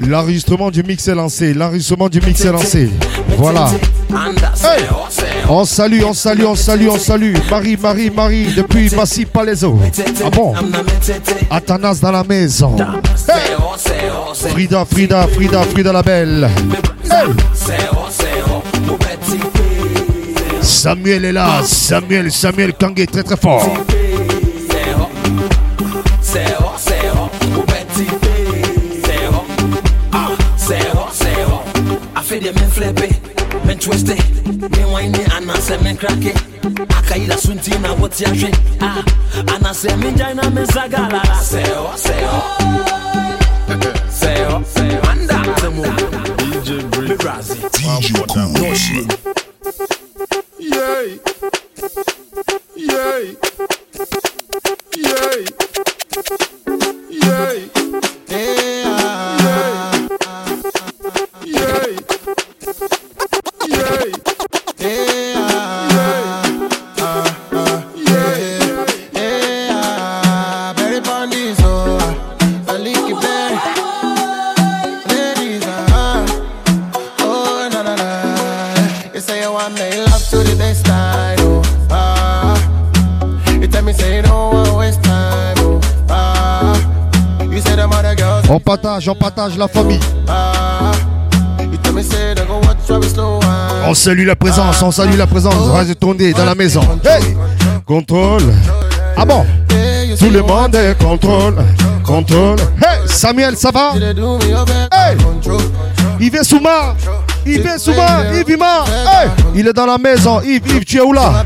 L'enregistrement du mix est lancé. L'enregistrement du mix est lancé. Voilà. Hey on salue, on salue, on salue, on salue. Marie, Marie, Marie, depuis Massy Palaiso. Ah bon? Athanas dans la maison. Hey Frida, Frida, Frida, Frida la belle. Hey Samuel est là. Samuel, Samuel Kangé, très très fort. clap it, me twist it, me whine it, and I say me crack it. Akaida sunti na wati ashe, ah, and I say me jaina me zagala. Seo, seo, seo, seo. Anda, temo, DJ Breeze, me brazi, DJ Cool, no shit. Yay, yay. On partage, la famille. On salue la présence, on salue la présence. Vas-y tourner dans la maison. Hey Contrôle. Ah bon? Tout le monde est contrôle. Contrôle. Hey Samuel, ça va? Hey Yves Souma Yves Souma Yves Ima Hey Il est dans la maison. Yves, Yves, tu es où là?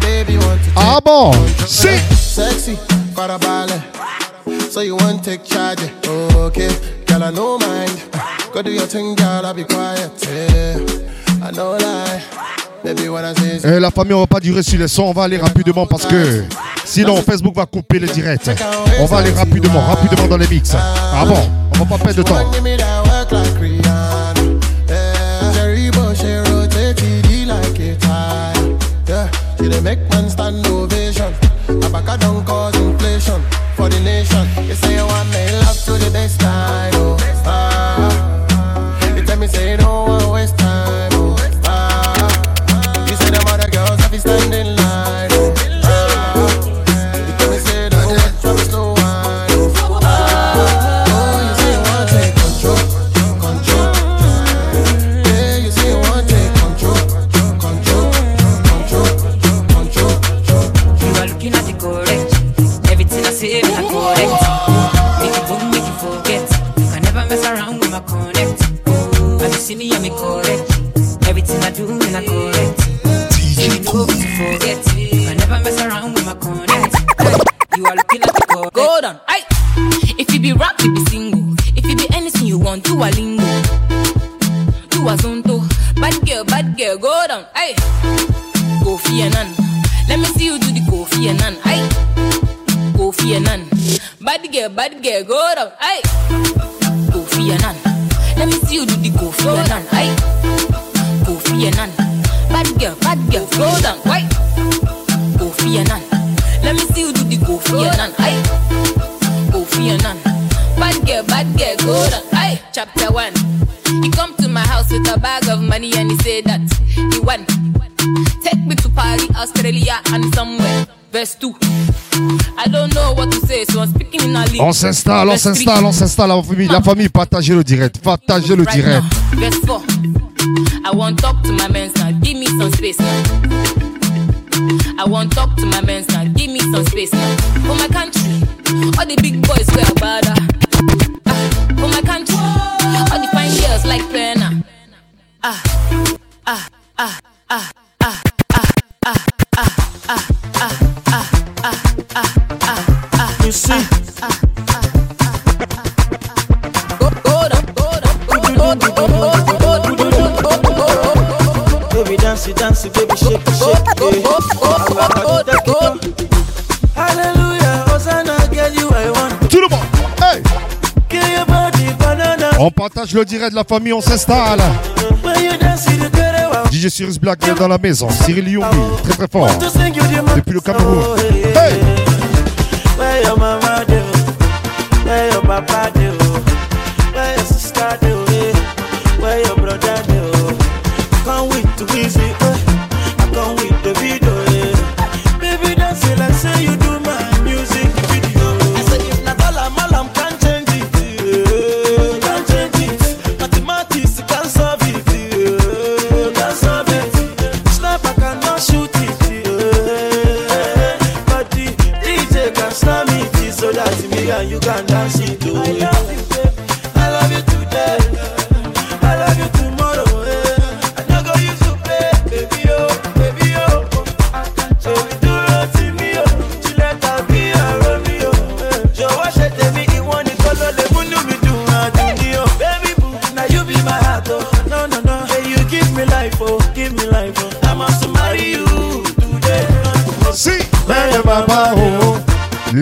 Ah bon? Si Sexy, So you want take charge, okay? Girl, I mind. Go do your thing, girl, I'll be quiet. I know lie. Eh, la famille, on va pas durer sur les sons, on va aller rapidement parce que sinon Facebook va couper le direct. On va aller rapidement, rapidement dans les mix. Ah bon, on va pas perdre de temps. S'installe, on s'installe, on s'installe, la famille, la famille, partagez le direct, partagez le direct. Verse 4. I want talk to my men now, give me some space now. I want talk to my men now, give me some space now. For my country, all the big boys wear baby dance, dance, baby shake, shake. Hallelujah, Hosanna, get you I want. Tout le monde, hey. On partage le direct de la famille, on s'installe. DJ Cyrus Black est dans la maison. Cyril Youmi, très très fort. Depuis le Cameroun. Hey!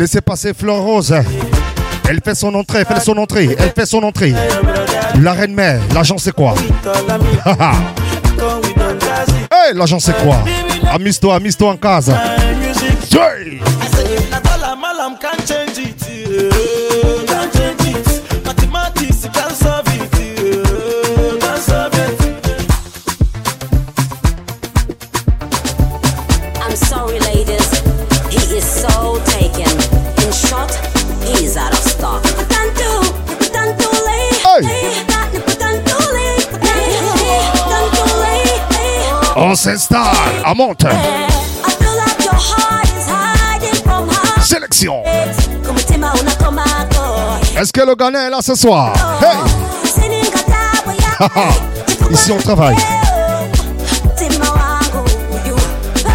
Laissez passer Fleur Rose. Elle fait son entrée, elle fait son entrée, elle fait son entrée. La reine mère, l'agent c'est quoi? Hey, l'agent c'est quoi? Amuse-toi, amuse-toi en casa. On s'installe, à monte. Sélection. Est-ce que le Ghana est là ce soir? Hey! Ici on travaille.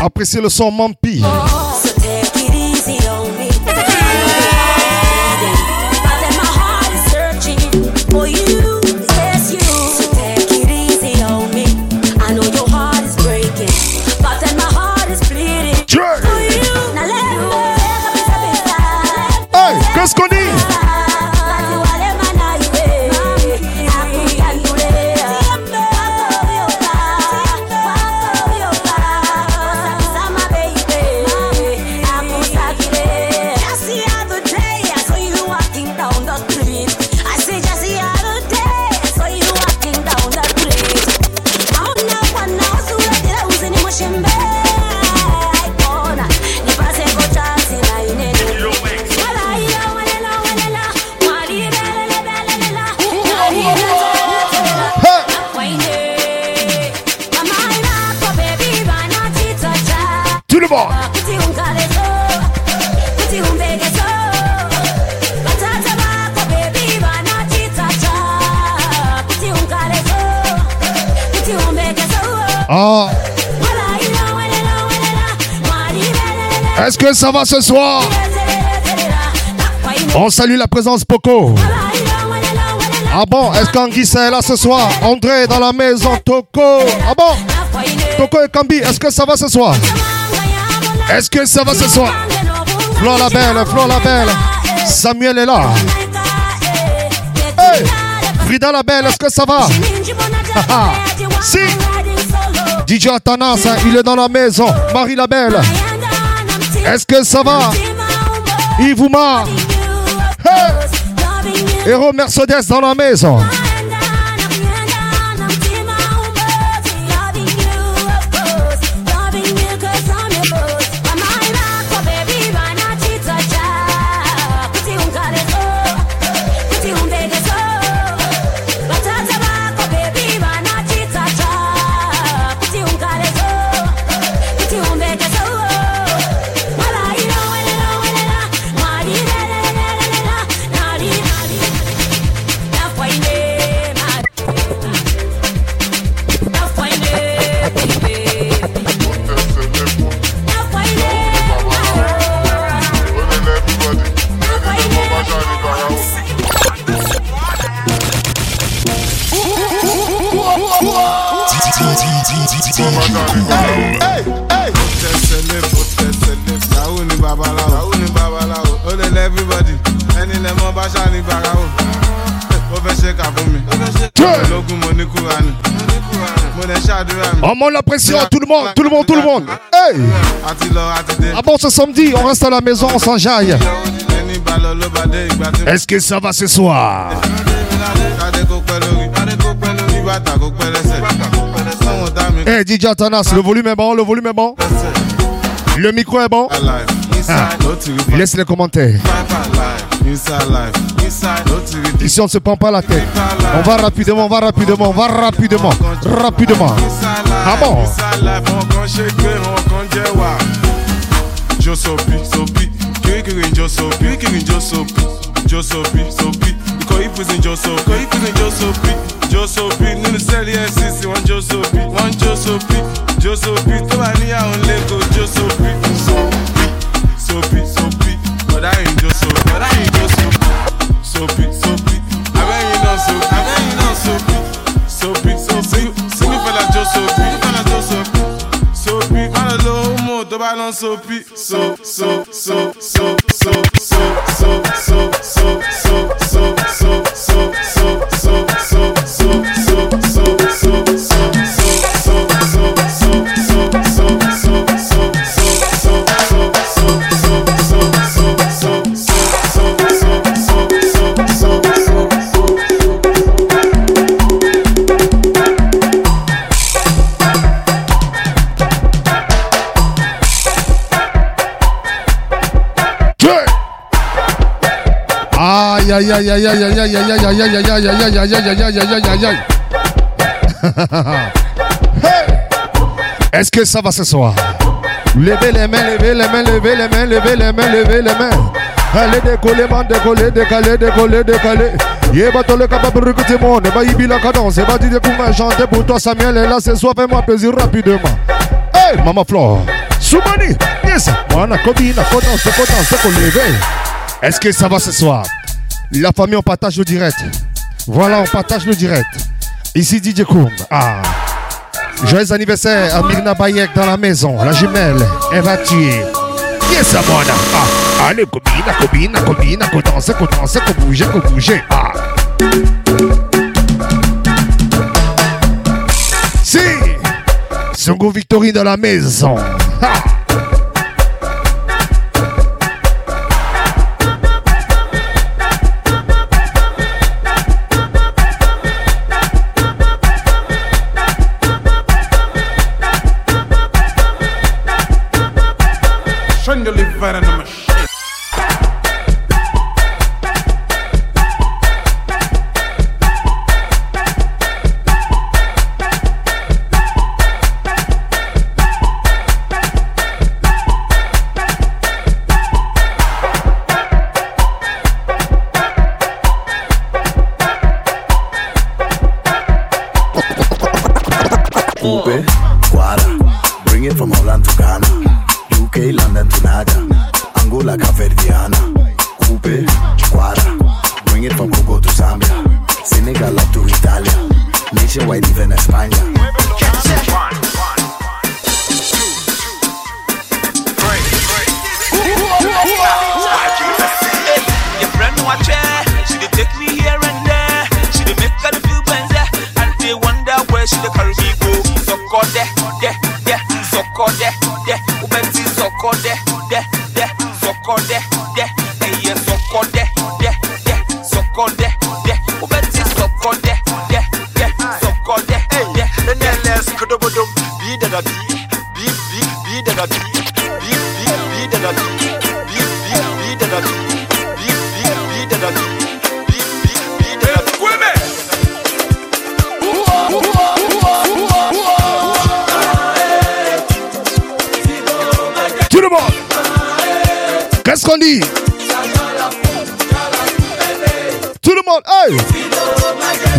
Appréciez le son Mampi. Est-ce que ça va ce soir? On salue la présence Poco. Ah bon, est-ce qu'Anguissa est là ce soir? André dans la maison, Toko. Ah bon? Toko et Kambi, est-ce que ça va ce soir? Est-ce que ça va ce soir? Flore la belle, Flore la belle. Samuel est là. Frida la belle, est-ce que ça va? Si DJ Atanas, il est dans la maison. Marie la belle. Est-ce que ça va? Ivouma hey! Héros Mercedes dans la maison. On la pression, tout le monde, tout le monde, tout le monde. Hey Ah bon, ce samedi, on reste à la maison, on s'enjaille. Est-ce que ça va ce soir? Hey DJ Atanas, le volume est bon, le volume est bon. Le micro est bon. Ah. Laisse les commentaires. Ici, on ne se prend pas la tête. On va rapidement, on va rapidement, on va rapidement, rapidement. Ah bon? so sweet, so sweet. I bet you know so I bet you know so sweet, so sweet, so sweet. Sing it for like so so sweet, for like Joe so sweet, so sweet. All alone, mo, the balance so sweet, so so so so so so so so so so. Aïe Est-ce que ça va ce soir? Levez les mains, levez les mains, levez les mains, levez les mains, levez les mains. Allez décoller, man, décoller, décaler, décoller, décaler. Yé bateau le capable de recruter mon, et bah il la cadence, et bah pour moi chanter pour toi Samuel, et là c'est soir, fais-moi plaisir rapidement. Hey, maman Flore, Soumani, yes, moi on a copine, potence, potence, lever. Est-ce que ça va ce soir? La famille, on partage le direct. Voilà, on partage le direct. Ici DJ Koum. Ah. Joyeux anniversaire à Mirna Bayek dans la maison. La jumelle, elle va tuer. Yes, Amona. Ah. Allez, copine, copine, copine, qu'on danse, qu'on danse, qu'on bouge, qu'on bouge. Ah. Si. Songo Victory dans la maison. better know. call that.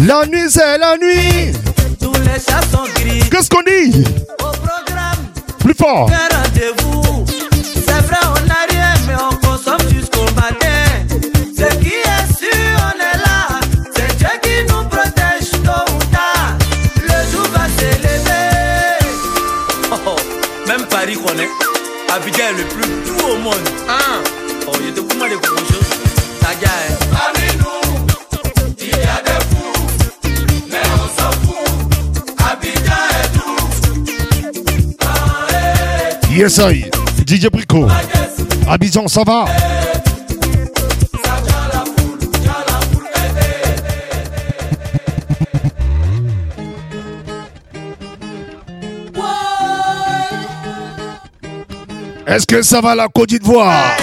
La nuit c'est la nuit. Yes, I. DJ Brico. Abidjan, ça va? Est-ce que ça va la Côte d'Ivoire?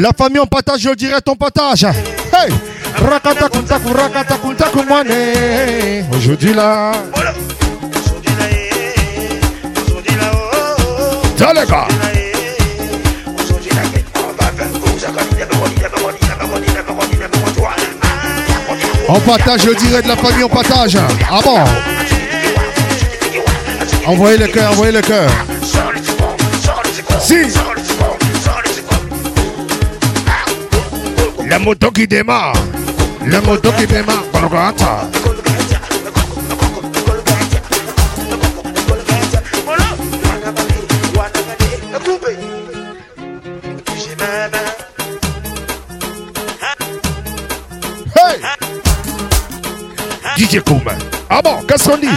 La famille, on partage, je dirais ton partage. Hey! Aujourd'hui là. Tiens les gars. On partage, je dirais de la famille, on partage. Ah bon? Envoyez le cœur, envoyez le cœur. Si. La moto qui démarre. La moto qui démarre. Kolokata. Hey DJ Koum. Ah bon, qu'est-ce qu'on dit?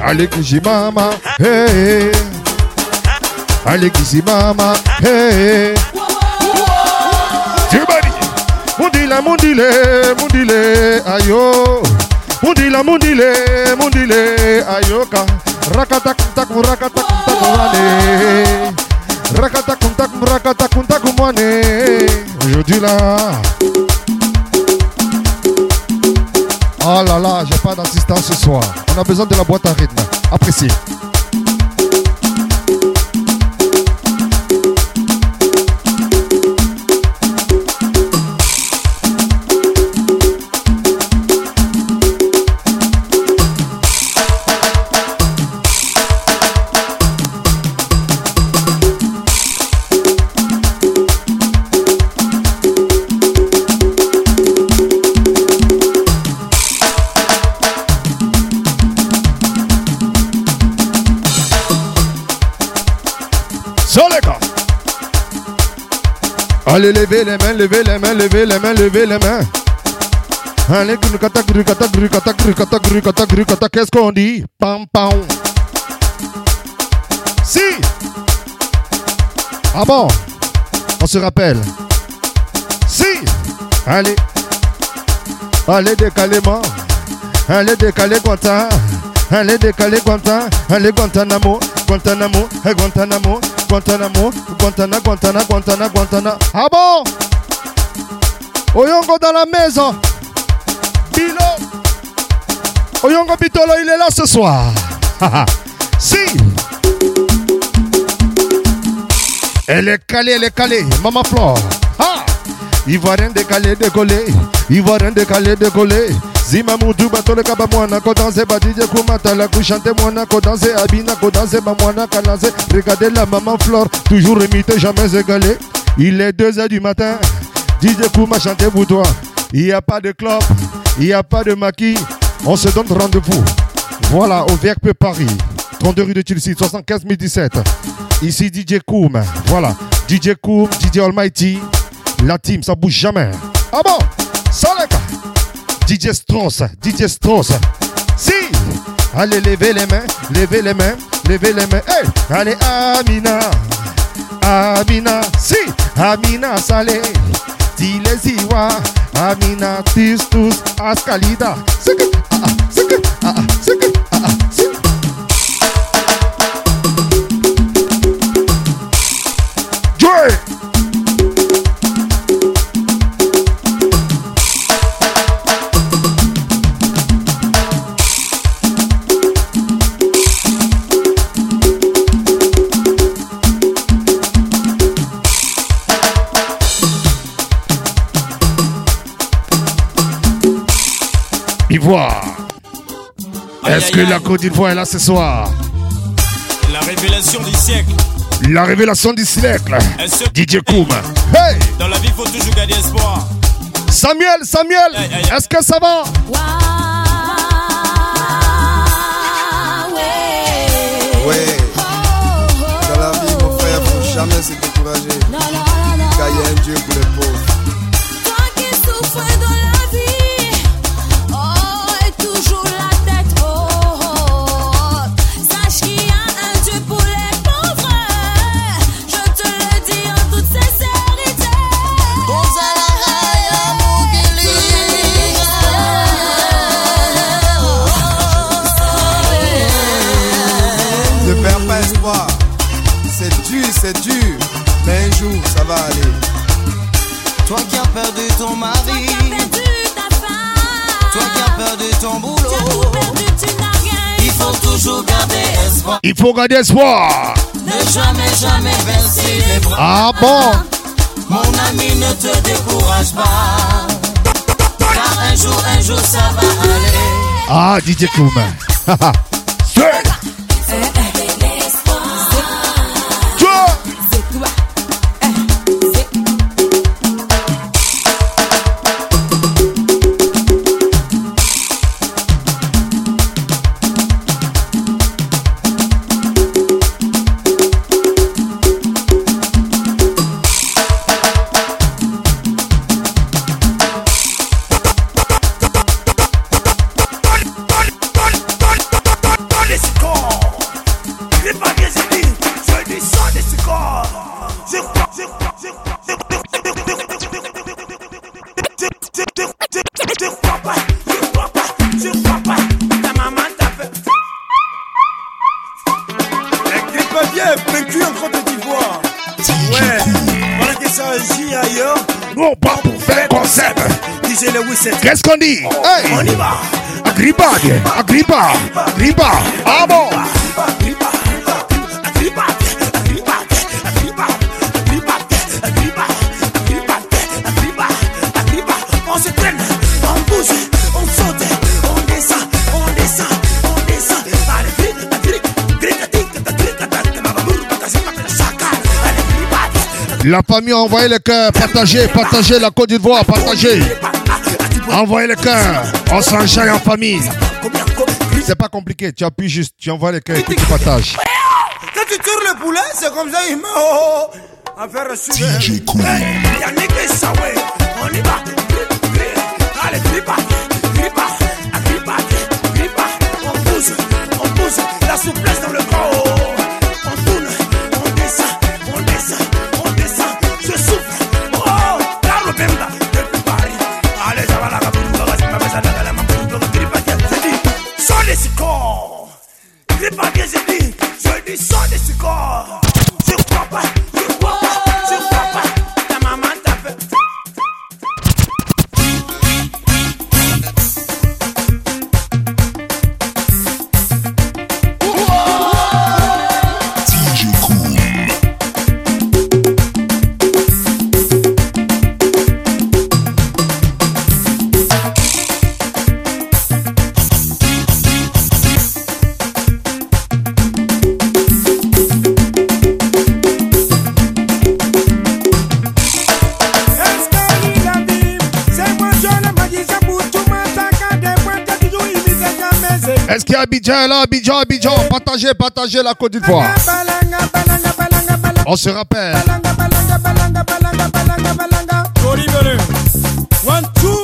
Allez, Kishimama. Hey. Allez, Kishimama. Hey. Everybody. Mundile, mundile, ayo. Mundile, mundile, ayoka. Rakatak, tak, rakatak, tak. Rakatak, tak, rakatak, tak. Aujourd'hui là. Oh là là, j'ai pas d'assistance ce soir. On a besoin de la boîte à rythme. Appréciez. Allez, levez les mains, levez les mains, levez les mains, levez les mains. Allez, gru kata, gru kata, gru kata, gru kata, gru kata, gru kata. Qu'est-ce qu'on dit? Pam, pam. Si. Ah bon? On se rappelle. Si. Allez. Allez, décalez-moi. Allez, décalez Guanta. Allez, décalez Guanta. Allez, Guantanamo. Guantanamo. Guantanamo. Guantanamo. Guantana, Guantana, Guantana, Guantana. Ah bon? Oyongo dans la maison. Bilo. Oyongo Bitolo, il est là ce soir. si. Elle est calée, elle est calée. Maman Flore. Ah. Ivoirien décalé, décollé. Ivoirien décalé, décollé. Zima mutu batole kaba mwana ko danse badije kumatala kuchante mwana ko danse abina ko danse ba kalanse regardez la maman Flore toujours imité jamais égalé il est 2 heures du matin. DJ Kouma chantez pour toi. Il n'y a pas de club il n'y a pas de maquis. On se donne rendez-vous. Voilà au VRP Paris. 32 rue de Chelsea 75 017 ici DJ Koum voilà. DJ Koum DJ Almighty. La team ça bouge jamais. Ah bon? Gars DJ Strauss, DJ. Si, allez levez les mains, levez les mains, levez les mains. Hey, allez Amina, Amina, si, Amina Saleh, Tileziwa, Amina Tis Tus Askalida. Est-ce que la Côte d'Ivoire est là ce soir? La révélation du siècle. La révélation du siècle. DJ Koum. Hey Dans la vie, faut toujours garder espoir. Samuel, Samuel, Aïe, aïe, aïe. est-ce que ça va? Ouais, dans la vie, mon frère, faut jamais se décourager. Car il y a un Dieu pour les pauvres. Il faut garder espoir. Ne jamais, jamais baisser les bras. Ah bon? Mon ami, ne te décourage pas. Car un jour, un jour, ça va aller. Ah, DJ Koum. Qu'est-ce qu'on dit Hey On y va. Agrippa. Agrippa. Agrippa. Ah bon On se traîne, on bouge, on saute, on descend, on on La famille a envoyé le cœur. Partagez, partagez la Côte d'Ivoire. Partagez. Envoyez le cœur. On s'enchaîne en famille. C'est pas compliqué. Tu appuies juste. Tu envoies le cœur et puis tu partages. Quand tu tires le poulet, c'est comme ça, il meurt. Oh, oh. Affaire suivante. Hey, Yannick on y va. Allez, gripa, gripa, gripa, gripa. On pousse, on pousse. La souplesse dans le Y a Abidjan là Abidjan, Abidjan. Partagez, partagez la Côte d'Ivoire. On se rappelle. One, two.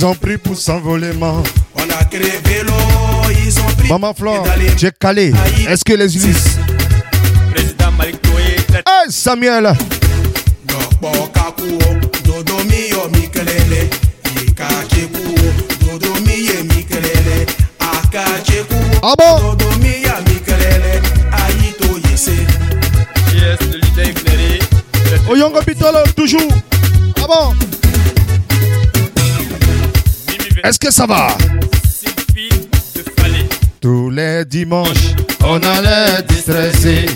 Ils ont pris pour s'envoler, man. on a créé vélo, ils ont pris Maman Flore, j'ai calé. Est-ce que les Ulysse Président Malik Toye. Hey, Samuel aka chekuo, Ah bon? Oyongo Bitolo, toujours. Ah bon? Est-ce que ça va? Tous les dimanches, on allait déstresser.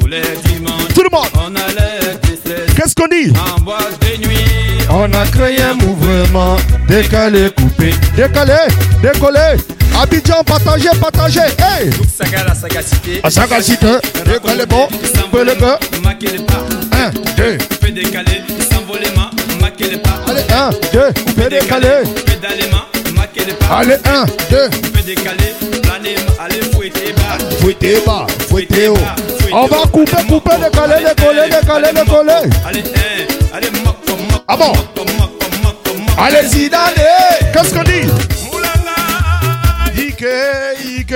Tous les dimanches, Tout le monde, on allait déstresser. qu'est-ce qu'on dit? En boîte de nuit, On a créé un mouvement décalé, coupé, décalé, décollé. Abidjan, partagez, partagez. Hey Saga la sagacité. À sagacité, décalé bon, peu le gars. Marquez les pas. Un, deux, Peut décaler, s'envoler main, les pas. allez, un, deux, coupé, décalé. Allez, un, deux, Peut décaler, planer, allez fouetter bas. fouettez bas, fouettez haut. On va couper, couper, décaler, décoller, décaler, décoller. Allez, allez, moko, moko, Ah bon? Allez-y, d'aller. Qu'est-ce qu'on dit? Ike, Ike.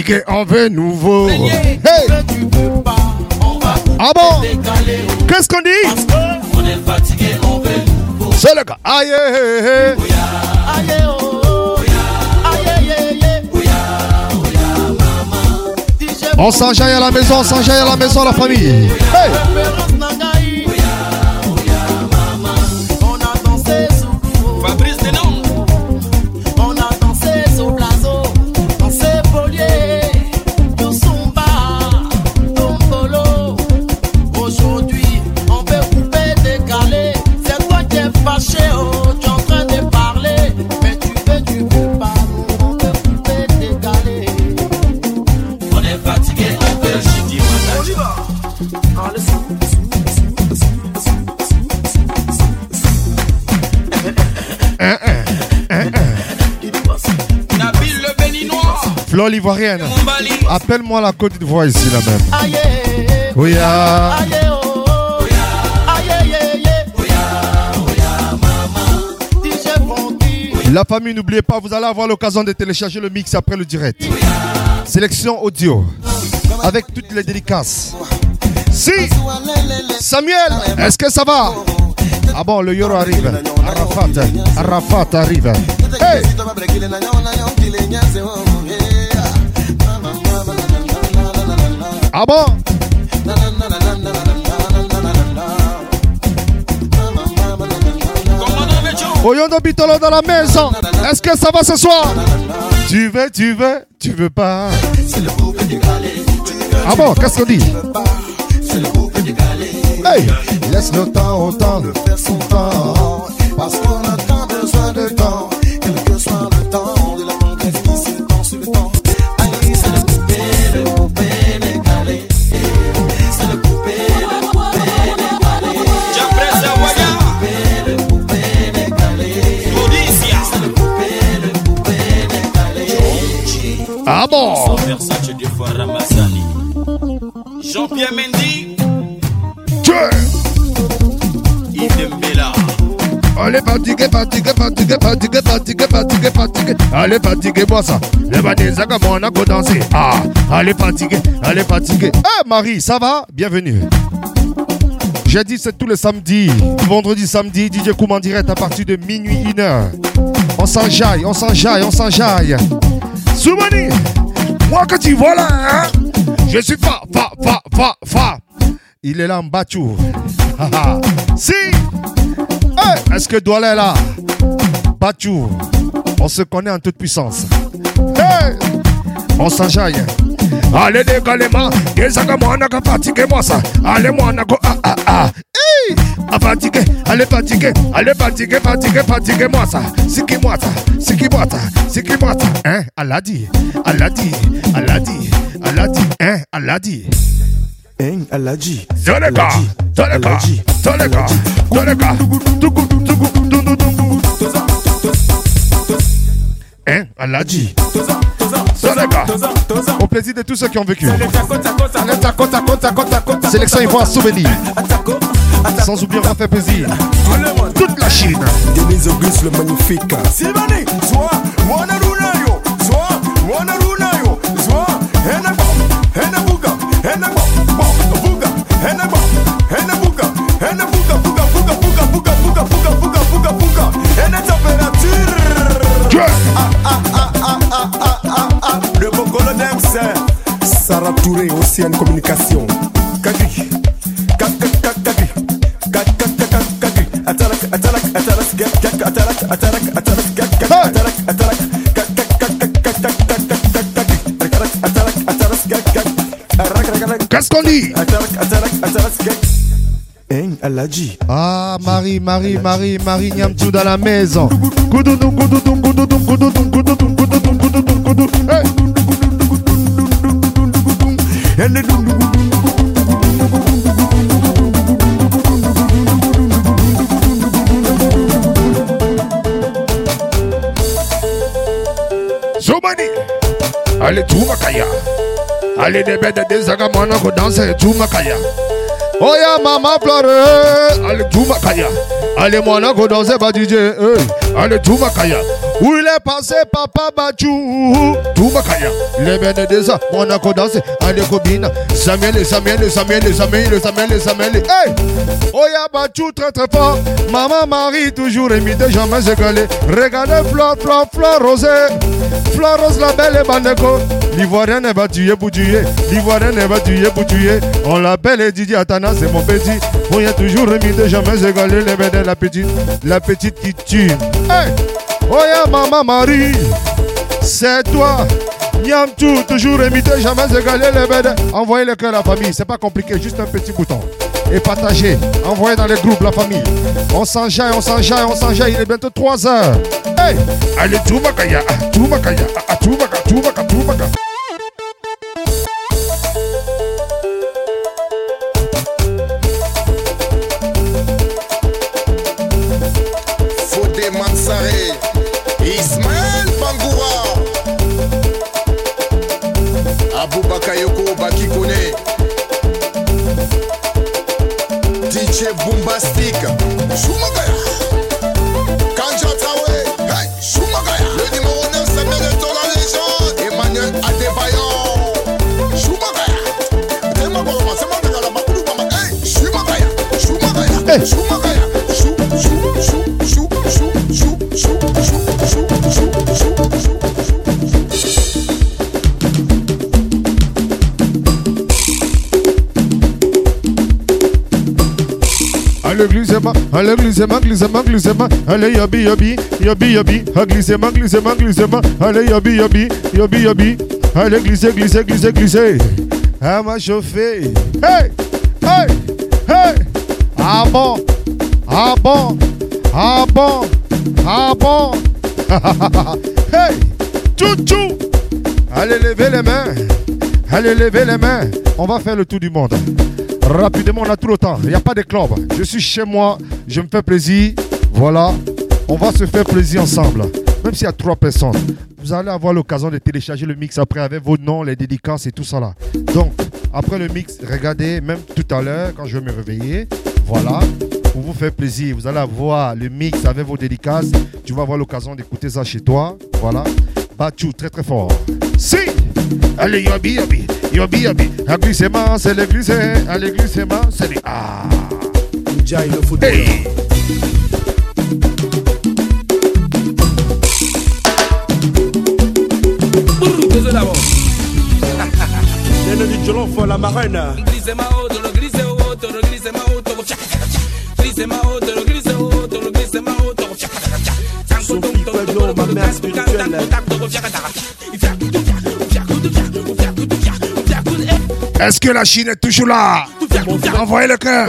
Fatigué, on veut nouveau. Hey Ah bon? Qu'est-ce qu'on dit? On est fatigué, on veut nouveau. C'est le cas. Aïe, aïe, aïe, On s'enjaille à la maison, on s'enjaille à la maison, la famille. Hey Mombali. Appelle-moi la Côte d'Ivoire ici, là même. Aïe, Oui, ah. La famille, n'oubliez pas, vous allez avoir l'occasion de télécharger le mix après le direct. Sélection audio. Avec toutes les dédicaces. Si Samuel, est-ce que ça va? Ah bon, le Yoro arrive. Arafat, Arafat arrive. Ah bon? Oyondo Bitolo dans la maison. Est-ce que ça va ce soir? Tu veux, tu veux, tu veux pas? Ah bon, qu'est-ce qu'on dit? Hey Laisse le temps au temps de faire son temps. Parce qu'on a Est fatigué, fatigué, fatigué, fatigué, fatigué, fatigué, fatigué. Allez, fatigué, moi ça. Le Vanessa, comme on a danser. Ah, allez, fatigué, allez, fatigué. Eh, Marie, ça va? Bienvenue. J'ai dit, c'est tous les samedis. Vendredi, samedi, DJ Koum direct à partir de minuit, 1 heure. On s'enjaille, on s'enjaille, on s'enjaille. Soumani, moi que tu vois là, hein, Je suis fa, fa, fa, fa, fa. Il est là en. Haha. si. Est-ce que Douala est là? Bachou. On se connaît en toute puissance. On s'enjaille. Allez décollez-moi, Yezaga mwana ka fatigué moi ça. Allez mwana ko ah ah ah. Hey, a fatigué, allez fatigué, allez fatigué, fatigué, fatigué moi ça. Siki moi ça, siki moi ça, siki moi ça? Hein, Allah dit, Allah dit, hein, Allah dit. Hein, Aladji. Tugu, tugu, tugu, tugu. Hein. Zoleka. Au plaisir de tous ceux qui ont vécu. Sélection Ivoire Souvenir. Sans oublier, on va faire plaisir. Toute la Chine. Denise Auguste le magnifique. Sibani, mwana Touré, Océane Communication. Kaki, Qu'est-ce qu'on dit Hein, Aladji. Ah, Marie, Marie, Marie, Marie, dans la maison. Allez, des bêtes des agamana ko danser, tout makaya. Oh ya maman pleure. Allez, tout makaya. Allez, moi, ko danser, ba DJ. Hey. Allez, tout makaya. Où il est passé, papa Bachou Tout makaya. Les bêtes des agamana ko danser. Allez, kobina. Samuel, Samuel, Samuel, Samuel, Samuel, Samuel. Hey. Oh ya Bachou très très fort. Maman Marie toujours imité, jamais égalé. Regardez Fleur, Fleur, Fleur Rosée. Fleur Rose la belle et Bandeko. L'ivoirien n'est pas tué pour tuer. L'ivoirien n'est pas tué pour tuer. On l'appelle Didier Atana, c'est mon petit. On y a toujours imité, jamais égalé. Les bêtes, la petite, la petite qui tue. Hey! Oh maman Marie. C'est toi. Niamtou, toujours imité, jamais égalé les bêtes. Envoyez le cœur à la famille, c'est pas compliqué, juste un petit bouton. Et partagez, envoyez dans les groupes la famille. On s'enjaille, on s'enjaille, on s'enjaille, il est bientôt 3 heures. Ali tuba kaya, tuba kaya, tuba ka, tuba ka, tuba ka. Fode Mansare, Ismael Bangoura, Abubakar Yoko Bakikone, DJ Bombastica, Shumakaya. Allez, glissement, glissement, allez, yabi, yabi, yabi, yabi, ah, glissement, allez, yabi, yabi, yabi, yabi, allez, glisser, glisser, glisser, glisser. Ah, m'a chauffé. Hey, hey, hey. Ah bon, ah bon, ah bon, ah bon. hey, tchou. Allez, levez les mains. Allez, levez les mains. On va faire le tour du monde. Rapidement, on a tout le temps. Il n'y a pas de club. Je suis chez moi. Je me fais plaisir. Voilà. On va se faire plaisir ensemble. Même s'il y a trois personnes. Vous allez avoir l'occasion de télécharger le mix après avec vos noms, les dédicaces et tout ça là. Donc, après le mix, regardez, même tout à l'heure, quand je vais me réveiller. Voilà. Pour vous faire plaisir. Vous allez avoir le mix avec vos dédicaces. Tu vas avoir l'occasion d'écouter ça chez toi. Voilà. Battu très très fort. Si! Allez, yobi, yobi, yobi, yobi. Un glissement, c'est le glisser. Allez, glissement, c'est le. Ah! Jai le football. Hey! La marraine. Glisse ma haute, le glisse haute, le glisse ma haute, glisse ma haute, le glisse haute, le glisse ma haute, Sophie Pedro, ma mère spirituelle. Est-ce que la Chine est toujours là? Envoyez le cœur.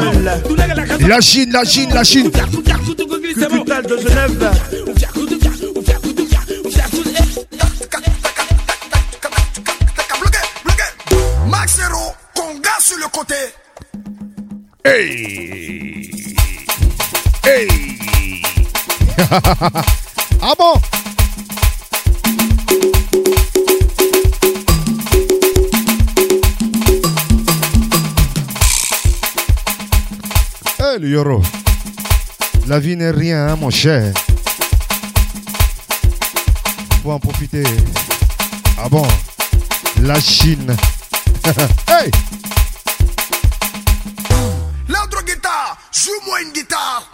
La Chine, la Chine, la Chine. De Genève. Max Zero, Conga sur le côté. Hey Hey Ah bon? Le La vie n'est rien mon cher Faut en profiter Ah bon? La Chine Hey L'autre guitare, joue-moi une guitare.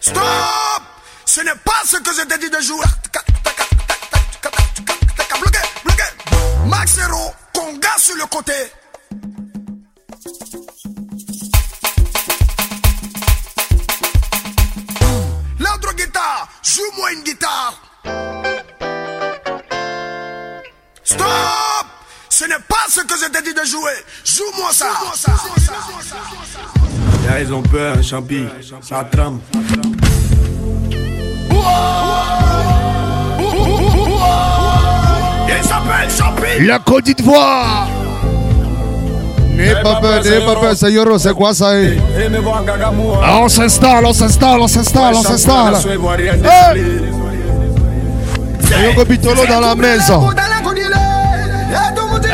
Stop Ce n'est pas ce que je t'ai dit de jouer. Bloqué, bloqué. Max Zero, Conga sur le côté. L'autre guitare, joue-moi une guitare. Stop Ce n'est pas ce que je t'ai dit de jouer. Joue-moi ça. Là, ils ont peur, un champi. Ça trame. Il s'appelle Champi. La Côte d'Ivoire c'est quoi ça eh? Ah, On s'installe, on s'installe, on s'installe, on s'installe. Yoko Bitolo dans la maison.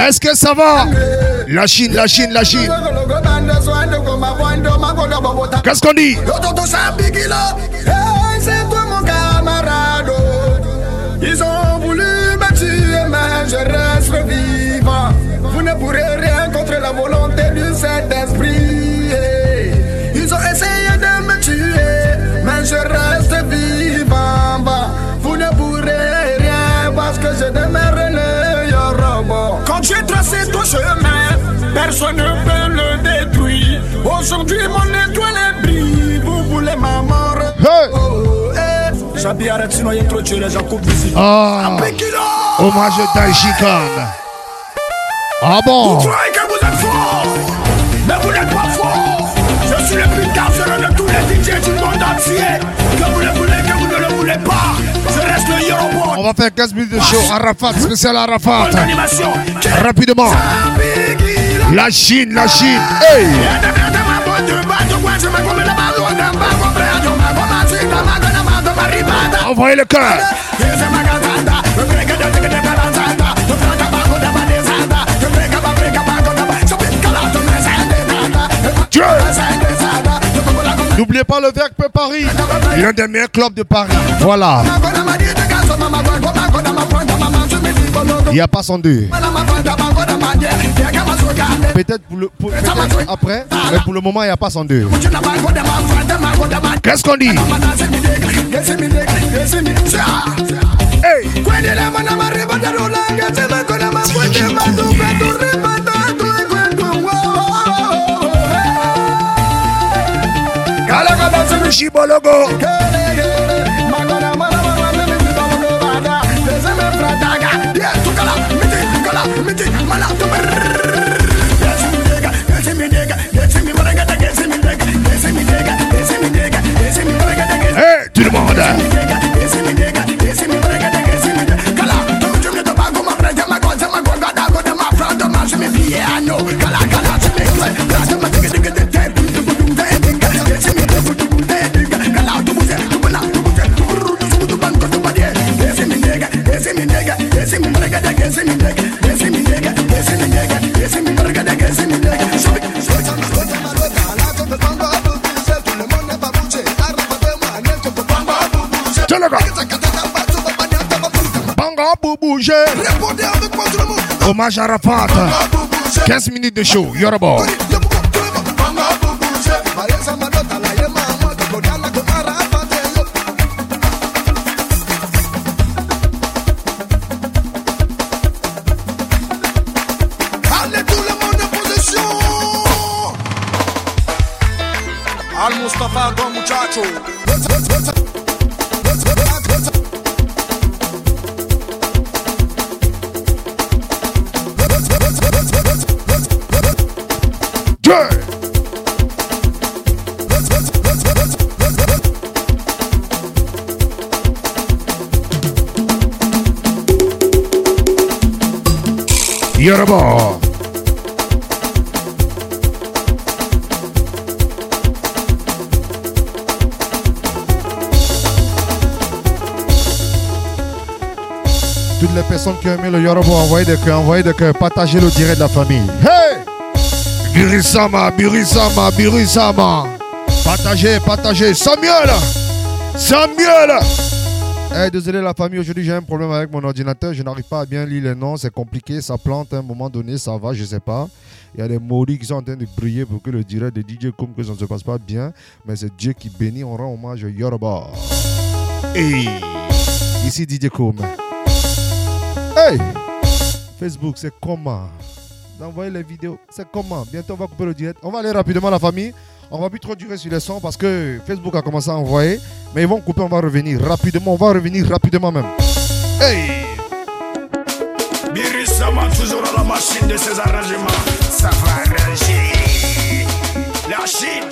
Est-ce que ça va La Chine, la Chine, la Chine. Qu'est-ce qu'on dit personne ne peut le détruire. Aujourd'hui, mon étoile brille. Vous voulez ma mort? Hey Oh, eh. Champi, arrête, sinon il y a trop les gens coupe visite. Ah Hommage à Daichi Khan. Ah bon? Vous croyez que vous êtes fort, mais vous n'êtes pas fort. Je suis le plus dangereux de tous les DJ du monde entier. Que vous le voulez, que vous ne le voulez pas. Je reste le Yoruba. On va faire 15 minutes de show. Arafat, spécial Arafat. Rapidement. La Chine, la Chine. Hey Envoyez le cœur. Dieu. N'oubliez pas le Verbe Paris. L'un des meilleurs clubs de Paris. Voilà. Il n'y a pas son deux. Peut-être pour le, pour- après, mais pour le moment, il n'y a pas son deux. Qu'est-ce qu'on dit? Hey, tout le monde. Omar Jarapata. 15 minutos de show, Yoruba. Al Mustafa, don muchacho. Yoruba. Toutes les personnes qui ont aimé le Yoruba, envoyez des cœurs, envoyez des cœurs, partagez le direct de la famille. Hey! Birisama, Birisama, Birisama. Partagez, partagez. Samuel! Samuel! Eh, désolé la famille, aujourd'hui j'ai un problème avec mon ordinateur, je n'arrive pas à bien lire les noms, c'est compliqué, ça plante à un moment donné, ça va, je sais pas. Il y a des moris qui sont en train de briller pour que le direct de DJ comme que ça ne se passe pas bien, mais c'est Dieu qui bénit, on rend hommage au Yoruba. Hey, ici DJ Koum. Hey, Facebook, c'est comment? D'envoyer les vidéos, c'est comment? Bientôt on va couper le direct. On va aller rapidement la famille. On va plus trop durer sur les sons parce que Facebook a commencé à envoyer. Mais ils vont couper, on va revenir rapidement. On va revenir rapidement même. Hey Birisama toujours à la machine de ses arrangements. Ça va arranger. La Chine.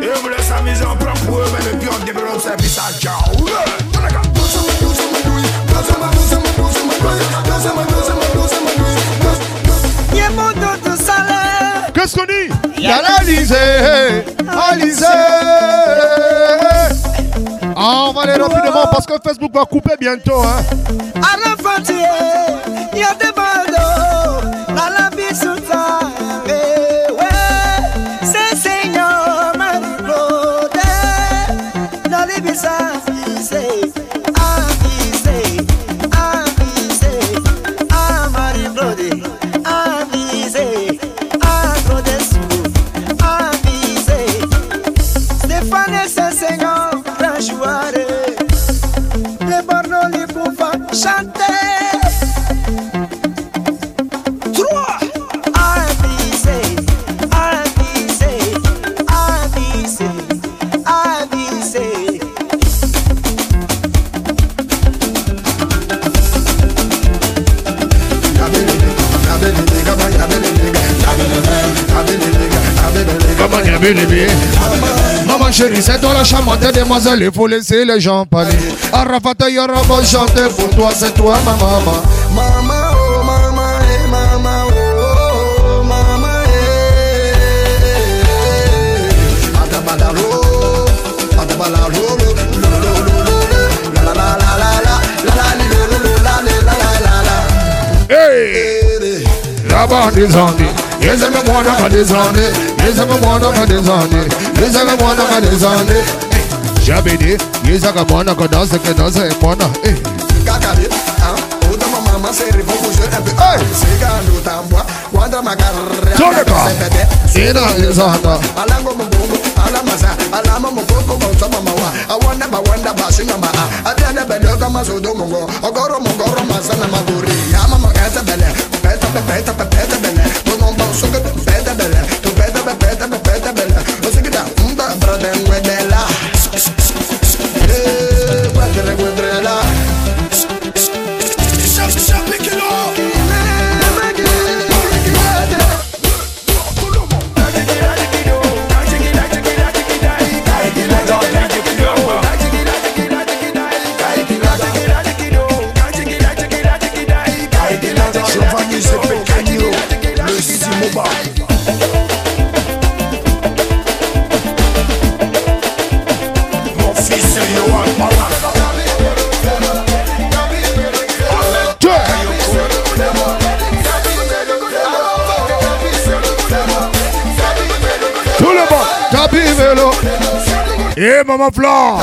Et vous voulez s'amuser, on prend pour eux, mais depuis on développe sa vie, ça ciao. Qu'est-ce qu'on dit? Dans le lycée, à. Ah, on va aller rapidement parce que Facebook va couper bientôt. Hein. À la il y a des charmante demoiselle, il faut laisser les gens parler. Arafata Yoruba chanter pour toi, c'est toi ma maman. Mama, oh eh oh, oh eh. La, la, la, la, la, la, la, la, la, li, la, la, la, la. Hey! La bande est en Yes, I'm a one of the zone. Yes, I'm a one of the zone. Yes, I'm a one of the zone. Jabidi, Yizaka Bona, Godaza, Godaza, Bona, eh. Kakari, ah, Uda Mama, say, Revoke, and the Eye, Sega, Lutamba, Wanda Magar, Tonaka, Ina, Yizaka, Alango, Alamasa, Alama Mokoko, Samamawa, I wonder, I wonder, Basinama, Adana Bedoka Mazudomo, Ogoro Mogoro Masana Maguri. Et maman Flore.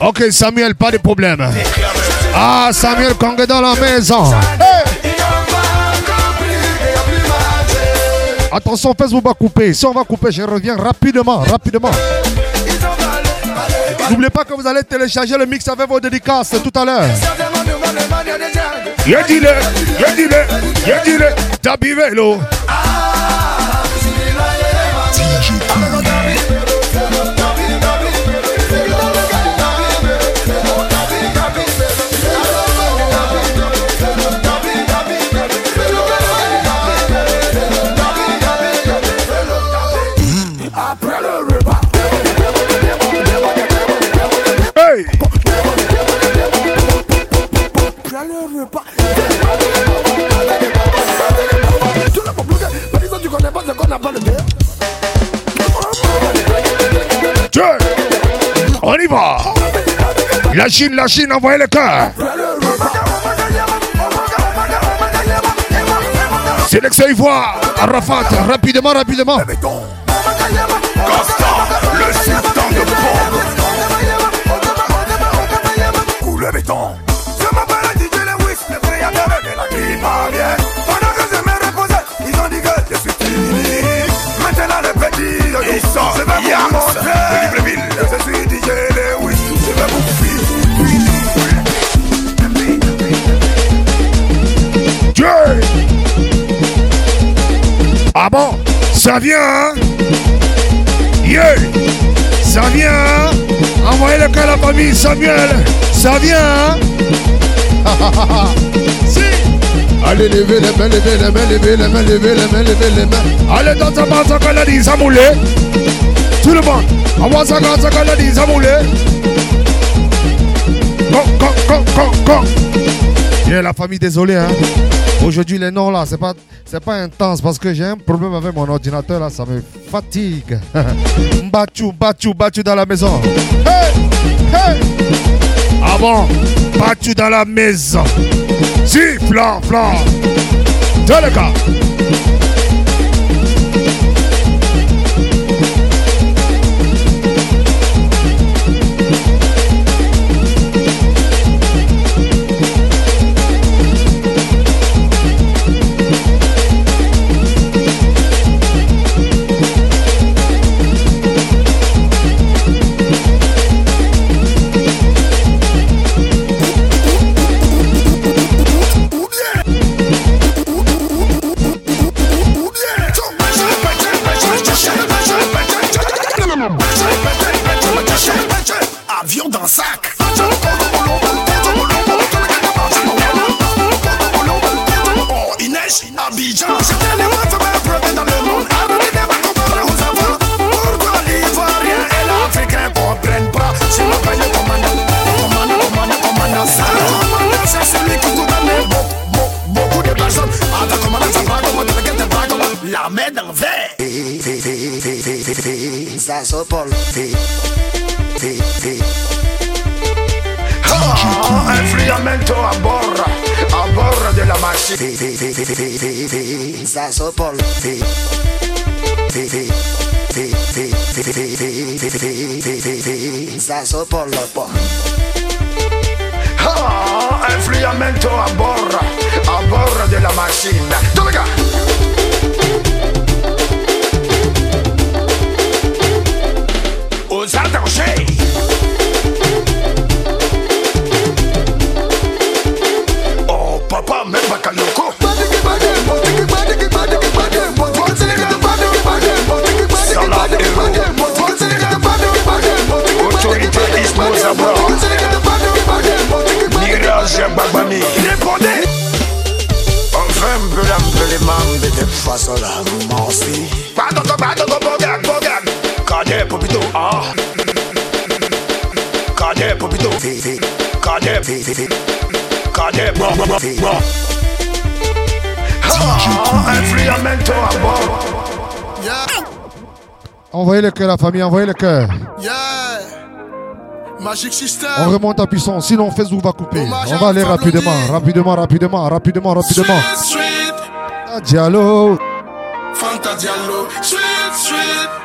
Ok, Samuel, pas de problème. Ah, Samuel Kong est dans la maison. Hey! Attention, Facebook va couper. Si on va couper, je reviens rapidement, rapidement. N'oubliez pas que vous allez télécharger le mix avec vos dédicaces tout à l'heure. Y'a dit-le, y'a dit-le, y'a dit-le. Tabi La Chine, la Chine, envoyez le cœur. Sélection Ivoire, Arafat, rapidement, rapidement. Ça vient, hein? Yeah Ça vient, hein? Envoyez le cas à la famille Samuel Ça vient, hein? Si Allez, levez les mains, levez les mains, levez les mains, levez les mains, levez les mains. Allez, dans ta main, ça qu'on a dit, ça moulé. Tout le monde, envoie ça quand ça qu'on a dit, ça moulé. Con, con, con, con, con. Yeah, la famille, désolé, hein. Aujourd'hui, les noms là, c'est pas, c'est pas intense parce que j'ai un problème avec mon ordinateur là, ça me fatigue. Battu, battu, battu dans la maison. Hey, hey. Ah dans la maison. Si, flan, flan. Dans le gars. De la machine. Zazopol. Zazopol. Ah, enfriamento a borra, a borra de la machine. Dove Bro, bro, bro. Ah, enfriamento a bord. Envoyez le cœur, la famille, envoyez le cœur. Yeah. Magic System. On remonte en puissance, sinon Facebook va couper. On va aller rapidement, rapidement, rapidement, rapidement, rapidement. Sweet, sweet. Diallo. Fanta Diallo. Sweet, sweet.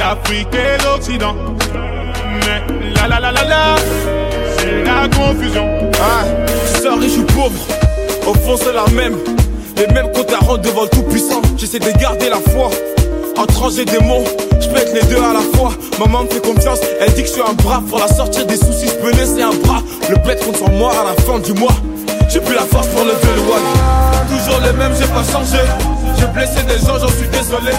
d'Afrique et d'Occident. Mais la la la la la, c'est la confusion. Ah, sorry, je suis pauvre. Au fond, c'est la même. Les mêmes comptes à rendre devant le Tout-Puissant. J'essaie de garder la foi. En trancher des mots, je être les deux à la fois. Maman me fait confiance, elle dit que je suis un bras. Pour la sortir des soucis, je peux laisser un bras. Le bête compte sur moi à la fin du mois. J'ai plus la force pour lever le one. Toujours les mêmes, j'ai pas changé. J'ai blessé des gens, j'en suis désolé.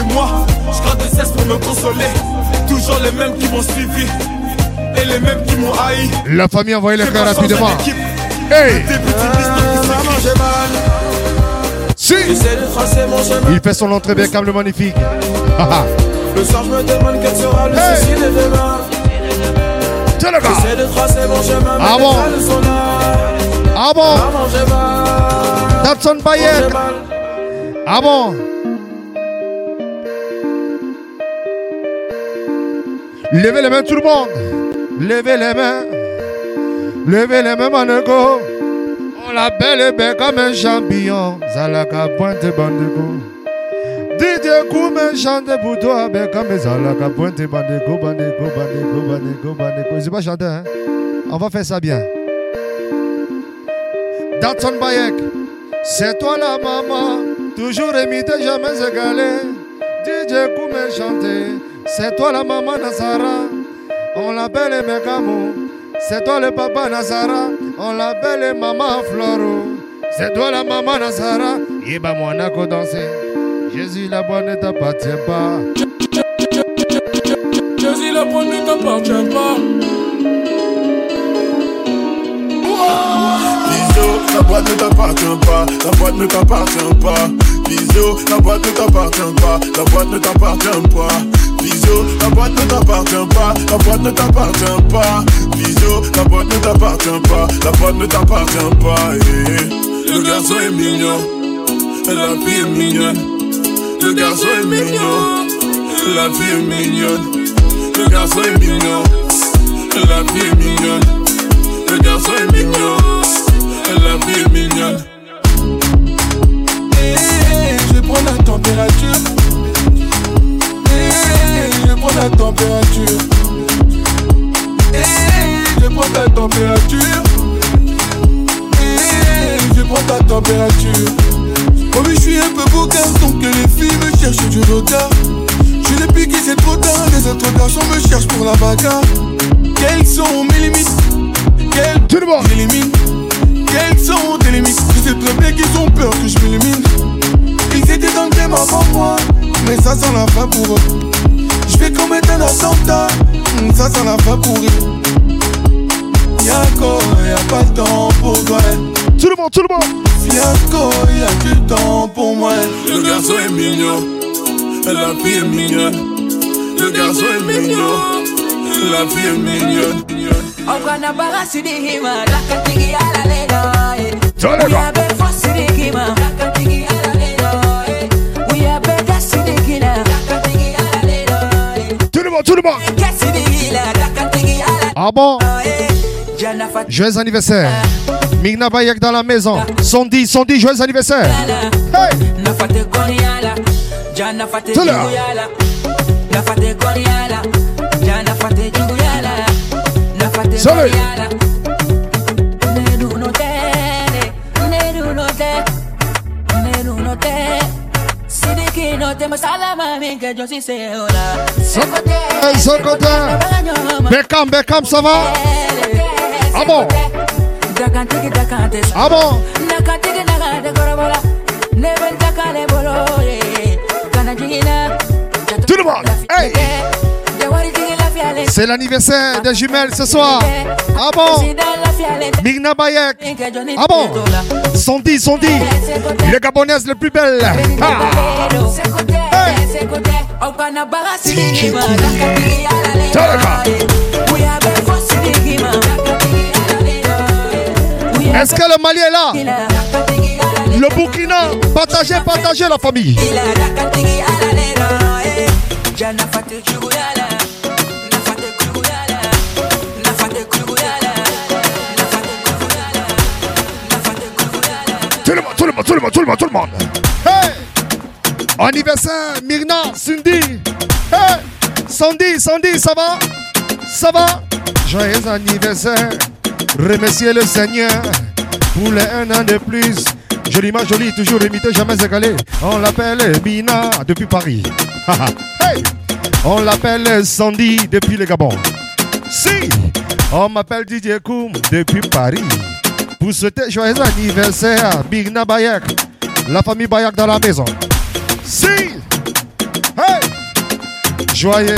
Chez moi, je gratte des cesses pour me consoler. Toujours les mêmes qui m'ont suivi. Et les mêmes qui m'ont haï. La famille envoyez les changé rapidement. Hey mal. Si J'essaie de tracer mon chemin. Il fait son entrée Beckham le magnifique. Haha. Le soir, je me demande quel sera le Hey. souci de demain. Tiens le gars J'essaie de tracer mon chemin, mais Ah les bon balles sont là. Ah bon Maman, j'ai mal. Datsun J'ai Bayek. Ah bon Levez les mains tout le monde. Levez les mains. Levez les mains Monaco. On l'appelle et bien comme un champignon Zalaka pointe bandeko DJ Koumen chante pour toi ben comme Zalaka pointe bandeko bandeko bandeko bandeko bandeko Je sais pas chanter hein. On va faire ça bien. Datsun Bayek. C'est toi la maman, toujours imité, jamais égalé. DJ Koumé chanté, c'est toi la maman Nazara, on l'appelle Mekamo. C'est toi le papa Nazara, on l'appelle maman Floro. C'est toi la maman Nazara, Yeba Monaco danser. Jésus la bonne ne t'appartient pas. Jésus, la bonne ne t'appartient pas. Bisous, la boîte ne t'appartient pas, la boîte ne t'appartient pas. Bisous, la boîte ne t'appartient pas, la boîte ne t'appartient pas. Bisous, la boîte ne t'appartient pas, la boîte ne t'appartient pas. Bisous, la boîte ne t'appartient pas, la boîte ne t'appartient pas. eh, eh. Le garçon est mignon, la fille est mignonne. Le garçon est mignon, la fille est mignonne. Le garçon est mignon, la fille est mignonne. Le garçon est mignon, la fille est mignonne. Eh, je vais la température. Prendre la température. Je prendre la température. Je prendre ta température. Oh oui, je suis un peu beau garçon que les filles me cherchent du retard. Je l'ai piqué, c'est trop tard. Les autres garçons me cherchent pour la bagarre. Quelles sont mes limites? Quelles Tout le monde j'élimine Quelles sont tes limites? Je sais très bien qu'ils ont peur que je m'élimine Ils étaient dans le game avant moi Mais ça sent la fin pour eux Je vais commettre un attentat Hum, Ça sent la pour eux Yako, y'a pas de temps pour toi. Tout le monde, tout le monde. Fiasco, y'a du temps pour moi. Le garçon est mignon, la fille est mignonne. Le garçon est mignon, la fille est mignonne. We ba. are big for tout Ah bon? Joyeux anniversaire. Migna Bayek dans la maison. Sondi, Sondi, joyeux anniversaire. Hey! Na fate Mami que yo sí Hey, Sokote Beckham, Beckham, ça va? Ah bon Ah bon Tout le monde. Hey. C'est l'anniversaire des jumelles ce soir. Ah bon Migna Bayek. Ah bon Sondi, Sondi Les Gabonaises les plus belles Ah. Est-ce que le Mali est là? Le Burkina Partagez, partagez la famille tout le monde, tout le monde, tout le monde, Anniversaire, Myrna, Cindy Hey Sandy, Sandy, ça va? Ça va? Joyeux anniversaire Remerciez le Seigneur Pour les un an de plus. Jolie ma jolie, toujours imité, jamais égalé. On l'appelle Mina depuis Paris. On l'appelle Sandy depuis le Gabon. Si! On m'appelle DJ Koum depuis Paris. Pour souhaiter joyeux anniversaire à Birna Bayak. La famille Bayak dans la maison. Si! Hey! Joyeux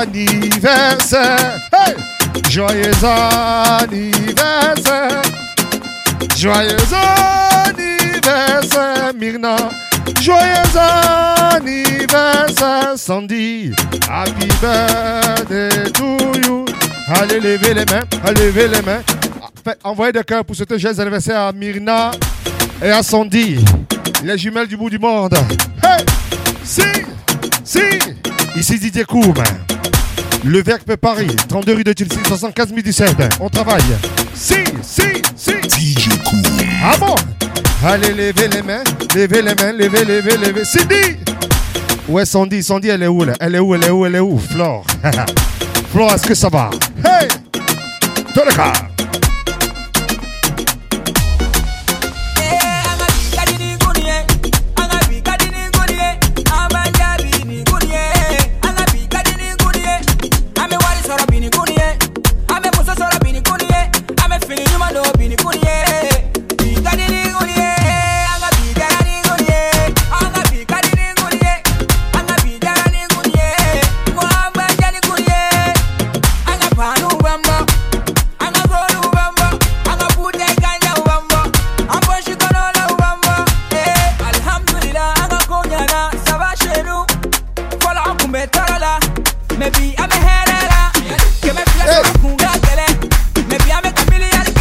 anniversaire! Hey! Joyeux anniversaire! Joyeux anniversaire, Myrna! Joyeux anniversaire, Sandy! Happy birthday to you! Allez, levez les mains, allez, levez les mains. Envoyez des cœurs pour ce joyeux anniversaire à Myrna et à Sandy, les jumelles du bout du monde. Hey! Si! Si! Ici Didier Koum. Le Verbe Paris, 32 rue de Chelsea, 75 017. On travaille. Si, si, si. DJ Koum. Ah bon? Allez, levez les mains, levez les mains, levez, levez, levez. Cindy! Où est Sandy? Sandy, elle est où là? Elle est où? Elle est où? Elle est où? Flore. Flore, est-ce que ça va? Hey! Tout le cas.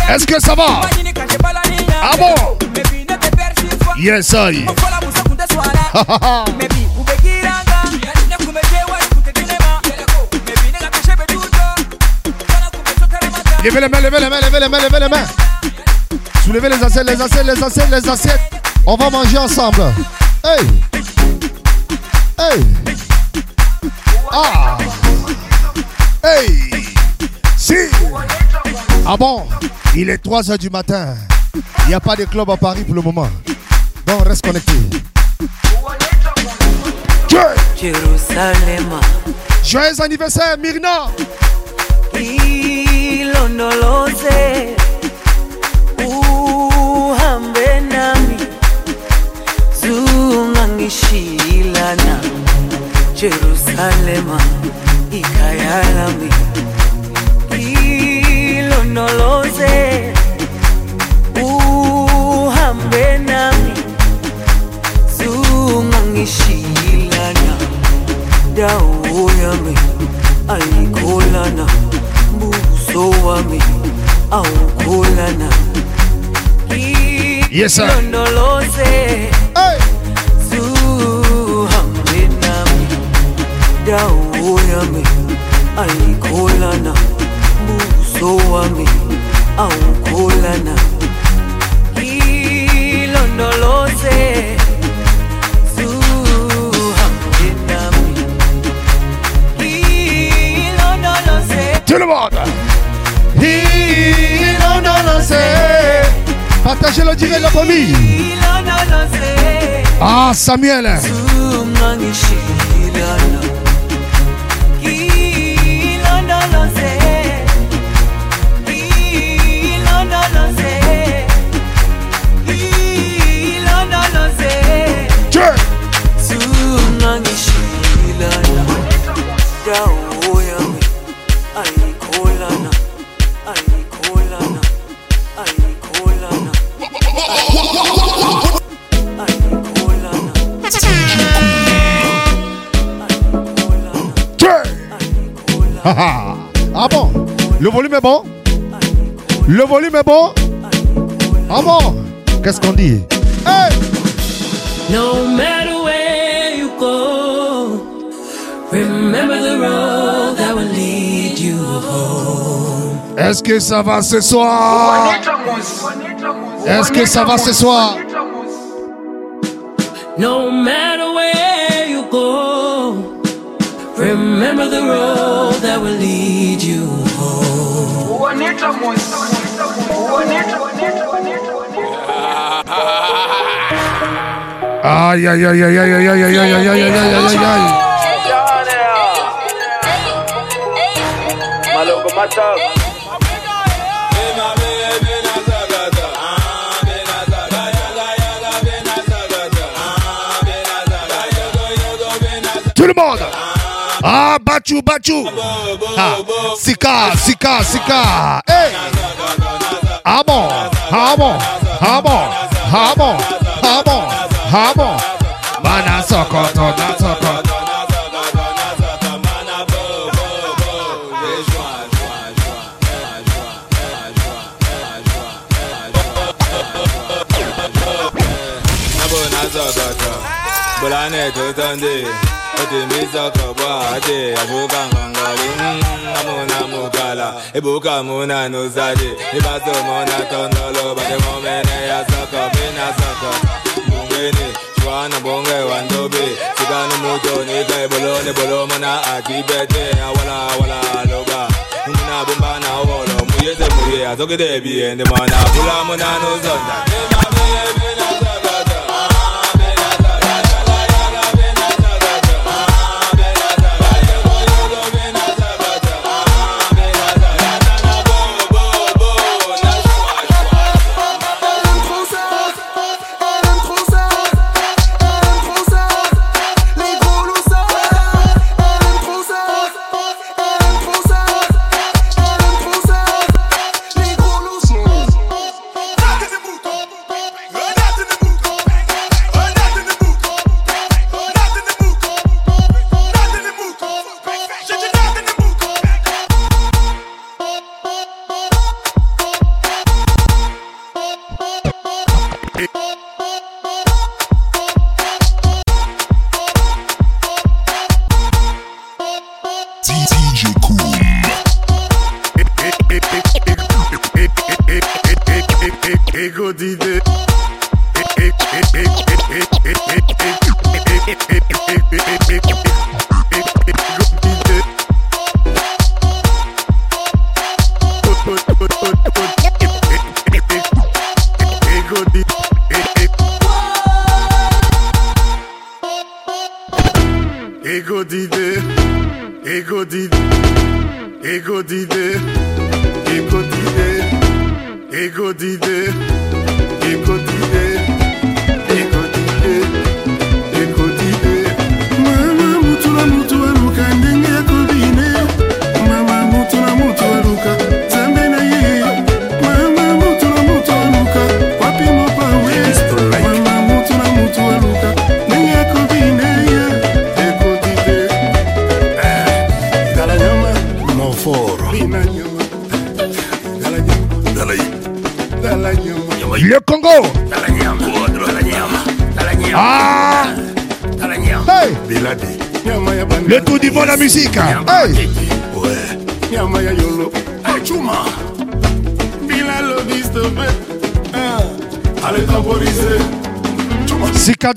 Est-ce que ça va? Ah bon? Yes, I. Levez les mains, levez les mains, levez les mains, levez les mains. Soulevez les assiettes, les assiettes, les assiettes, les assiettes. On va manger ensemble. Hey! Hey! Ah! Hey! Si! Ah bon? Il est 3 h du matin. Il n'y a pas de club à Paris pour le moment. Donc reste connecté. Jerusalem. Joyeux anniversaire, Myrna! ilondoloze uhambe nami zungangishilana jerusalema ikhaya ilondoloze uhambe nami zungangishilana dawo yami ayikholana buso wami awukholana Yes, sir. ilondoloze zuhambe nami dawo yami ayikholana buso wami awukholana ilondoloze zuhambe nami ilondoloze Tout le monde! Ilondoloze. Partagez le direct, la famille. ilondoloze Ah, Samuel. Zungangishilana dawo yami ayikholana ayikholana ayikholana ah bon? Le volume est bon? Le volume est bon? Ah bon? Qu'est-ce qu'on dit? Hey! No matter Est-ce que ça va ce soir Est-ce que ça va ce soir No matter where you go, remember the road that will lead you home. Aïe Ah, bachu, bachu. Ah, sika, sika, sika. Hey. Hamon, hamon, hamon, hamon, hamon, hamon. Mana sokoto, na sokoto. Bolane to Sunday otimisa kabwate avukangangali namunamukala mm, ibukamuna nuzadi ibasomona tondolo batemomene yasaka minasaka mungeni shwana bonge wandobe sikani muto nikai bolone bolomona akibete muna wolo muyeze muye azogede biende mana bulamuna nuzonda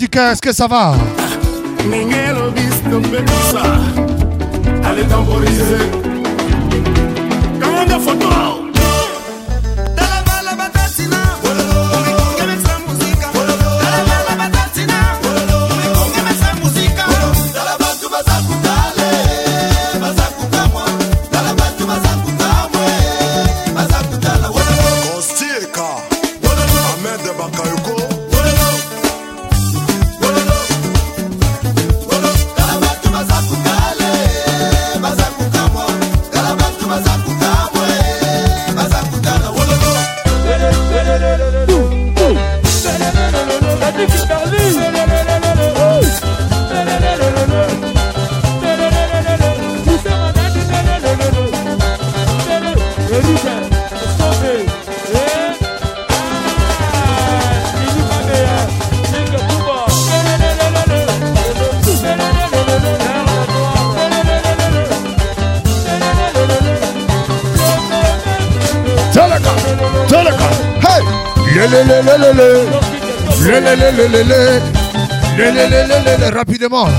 du 15, que ça va? demon.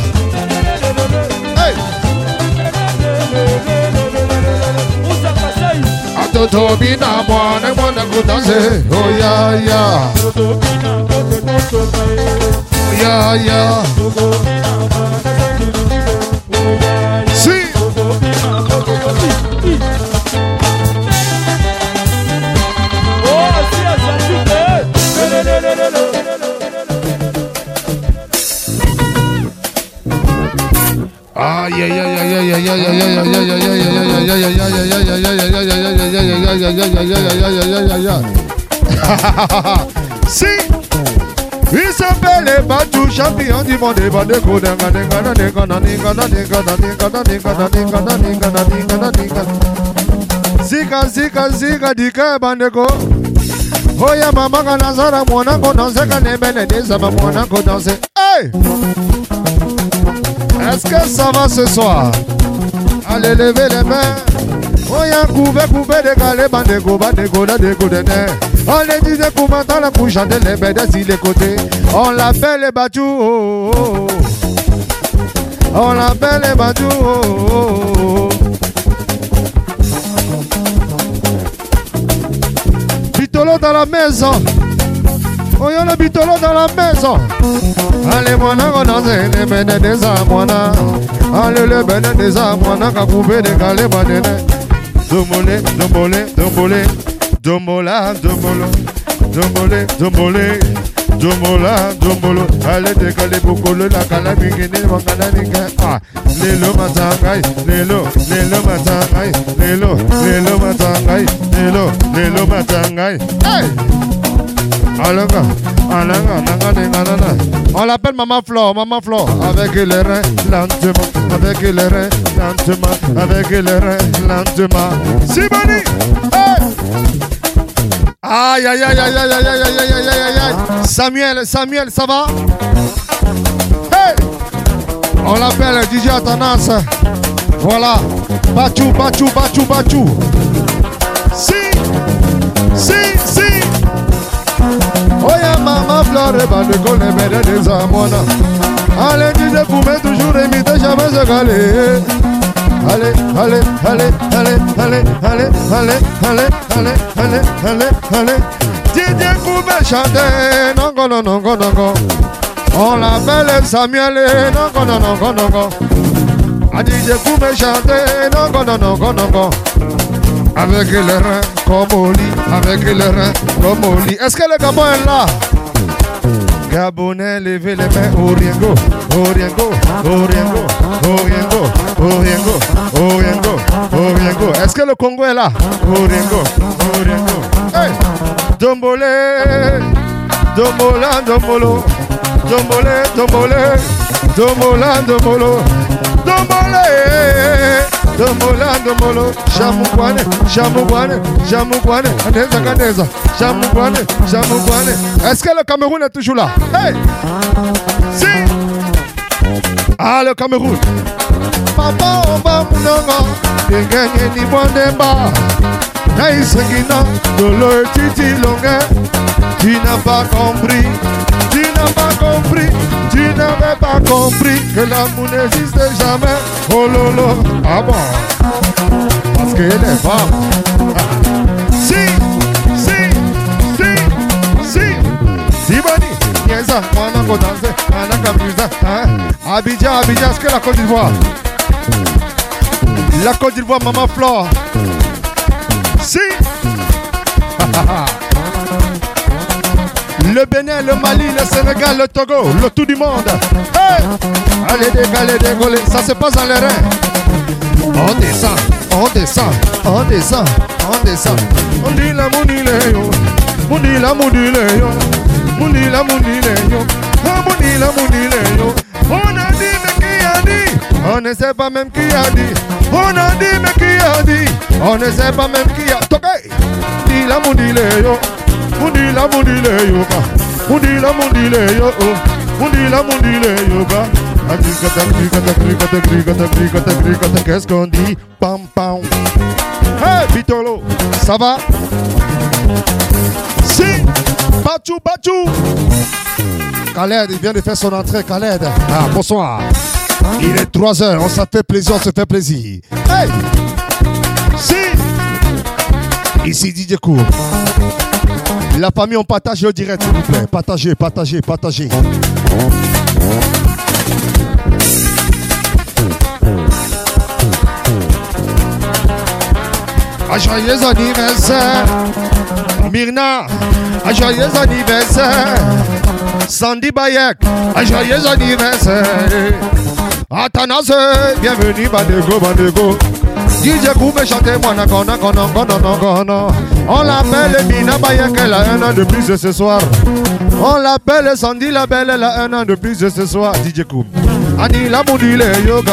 mo de ba de Zika zika zika dika bandeko Oya mama kana zara mwana ko danse kana bene de sama mwana ko danse Hey Est-ce que ça va ce soir Allez lever les mains Oya coupe coupe de gale bandeko bandeko da de ko de On les disait comment dans la couche, chanter les bêtes sur les côtés. On l'appelle les battus. Oh, oh, oh. On l'appelle les battus. Bitolo dans la maison. Oh, y'a le bitolo dans la maison. Allez, moi, on danse les bêtes des amouana. Allez, le bêtes des amouana, qu'a coupé des calés, banane. Dombolé, dombolé, dombolé. Dombola, dombolo, dombolé, dombolé, dombola, dombolo. Allez, décalez beaucoup le la calamigine, mangana nika. Ah, lelo matangai, lelo, lelo matangai, lelo, lelo matangai, lelo, lelo matangai. Hey! Alanga, alanga, nanga, nanga. On l'appelle Maman Flore, Maman Flore. Avec les reins, lentement. Avec les reins, lentement. Avec les reins, lentement. Simoni! Hey! Aïe, aïe, aïe, aïe, aïe, aïe, aïe, aïe, aïe, aïe, aïe. Samuel, Samuel, ça va? Hey! On l'appelle DJ Atanas. Voilà. Bachou, Bachou, Bachou, Bachou. Si! Si, si! Oya mama flore bande con les bêtes des amona. Allez, DJ Poumé, toujours imité, jamais se caler. Allez, allez, allez, allez, allez, allez, allez, allez, allez, allez, allez, allez. DJ Poumé chanter, non, non, non, non, non, non. On l'appelle Samuel, non, non, non, non, non, non. A DJ Poumé chanter, non, non, non, non, non, non. Avec le rein comme au lit, avec le rein comme au lit. Est-ce que le Gabon est là? Gabonais, levez les mains au Riengo, au Riengo, au Riengo, au Riengo, au Riengo, au Riengo, au Riengo. Est-ce que le Congo est là? Au Riengo. Hey! Dombolé, dombola, dombolo, dombolé, dombolé, dombola, dombolo, dombolé. Dombola, dombolo, chamugwane, chamugwane, chamugwane, aneza, kaneza, chamugwane, chamugwane. Est-ce que le Cameroun est toujours là? Hey! Si! Ah, le Cameroun. Papa, oba, munonga, dengenye ni mwandemba. Naïsengina, dolo titi longue. Tu n'as pas compris, tu n'as pas compris, tu n'avais pas compris que l'amour n'existe jamais. Oh lolo, ah bon, parce que les femmes. Si, si, si, si, si, Bani, Niesa, mwana ko danse, mwana kabriza, hein? Abidjan, Abidjan, est-ce que la Côte d'Ivoire? La Côte d'Ivoire, Maman Flore. Si! Le Bénin, le Mali, le Sénégal, le Togo, le tout du monde. Hey! Allez, dégaler, décoller, ça se passe dans les reins. On descend, on descend, on descend, on descend. On dit la mounile yo, mouni la yo, mouni la yo, ah mouni la. On a dit mais qui a dit? On ne sait pas même qui a dit. On a dit mais qui a dit? On ne sait pas même qui a. Toqué, dit la. Mundila mundile yoga. Mundila mundile yo Mundila mundile yoga. Agricata, agricata, agricata, agricata, agricata, agricata Qu'est-ce qu'on dit? Pam pam. Hey Bitolo Ça va? Si Bachou Bachou. Khaled, il vient de faire son entrée Khaled. Ah bonsoir. Il est 3 heures, on s'en fait plaisir, on se fait plaisir. Hey Si. Ici DJ Cool. La famille, on partage au direct, s'il vous plaît. Partagez, partagez, partagez. Un joyeux anniversaire, Myrna. Un joyeux anniversaire, Sandy Bayek. Un joyeux anniversaire. Athanase, bienvenue, Bandego, Bandego. DJ Koumé chantez moi nakona kona kona kona On l'appelle Mina Bayek, elle a un an de plus ce soir. On l'appelle Sandy la belle, elle a un an de plus ce soir. DJ Koum. Annie la module yoga.